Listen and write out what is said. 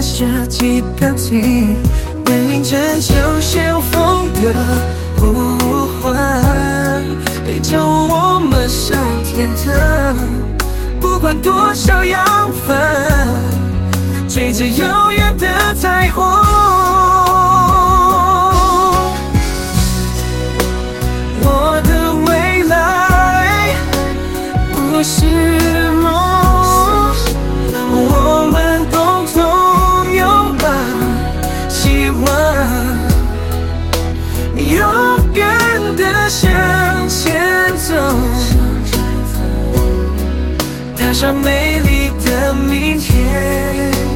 下几个字，带领着优秀风的呼唤，陪着我们上天堂。不管多少养分，追着遥远的彩虹。我的未来不是勇敢的向前走，踏上美丽的明天。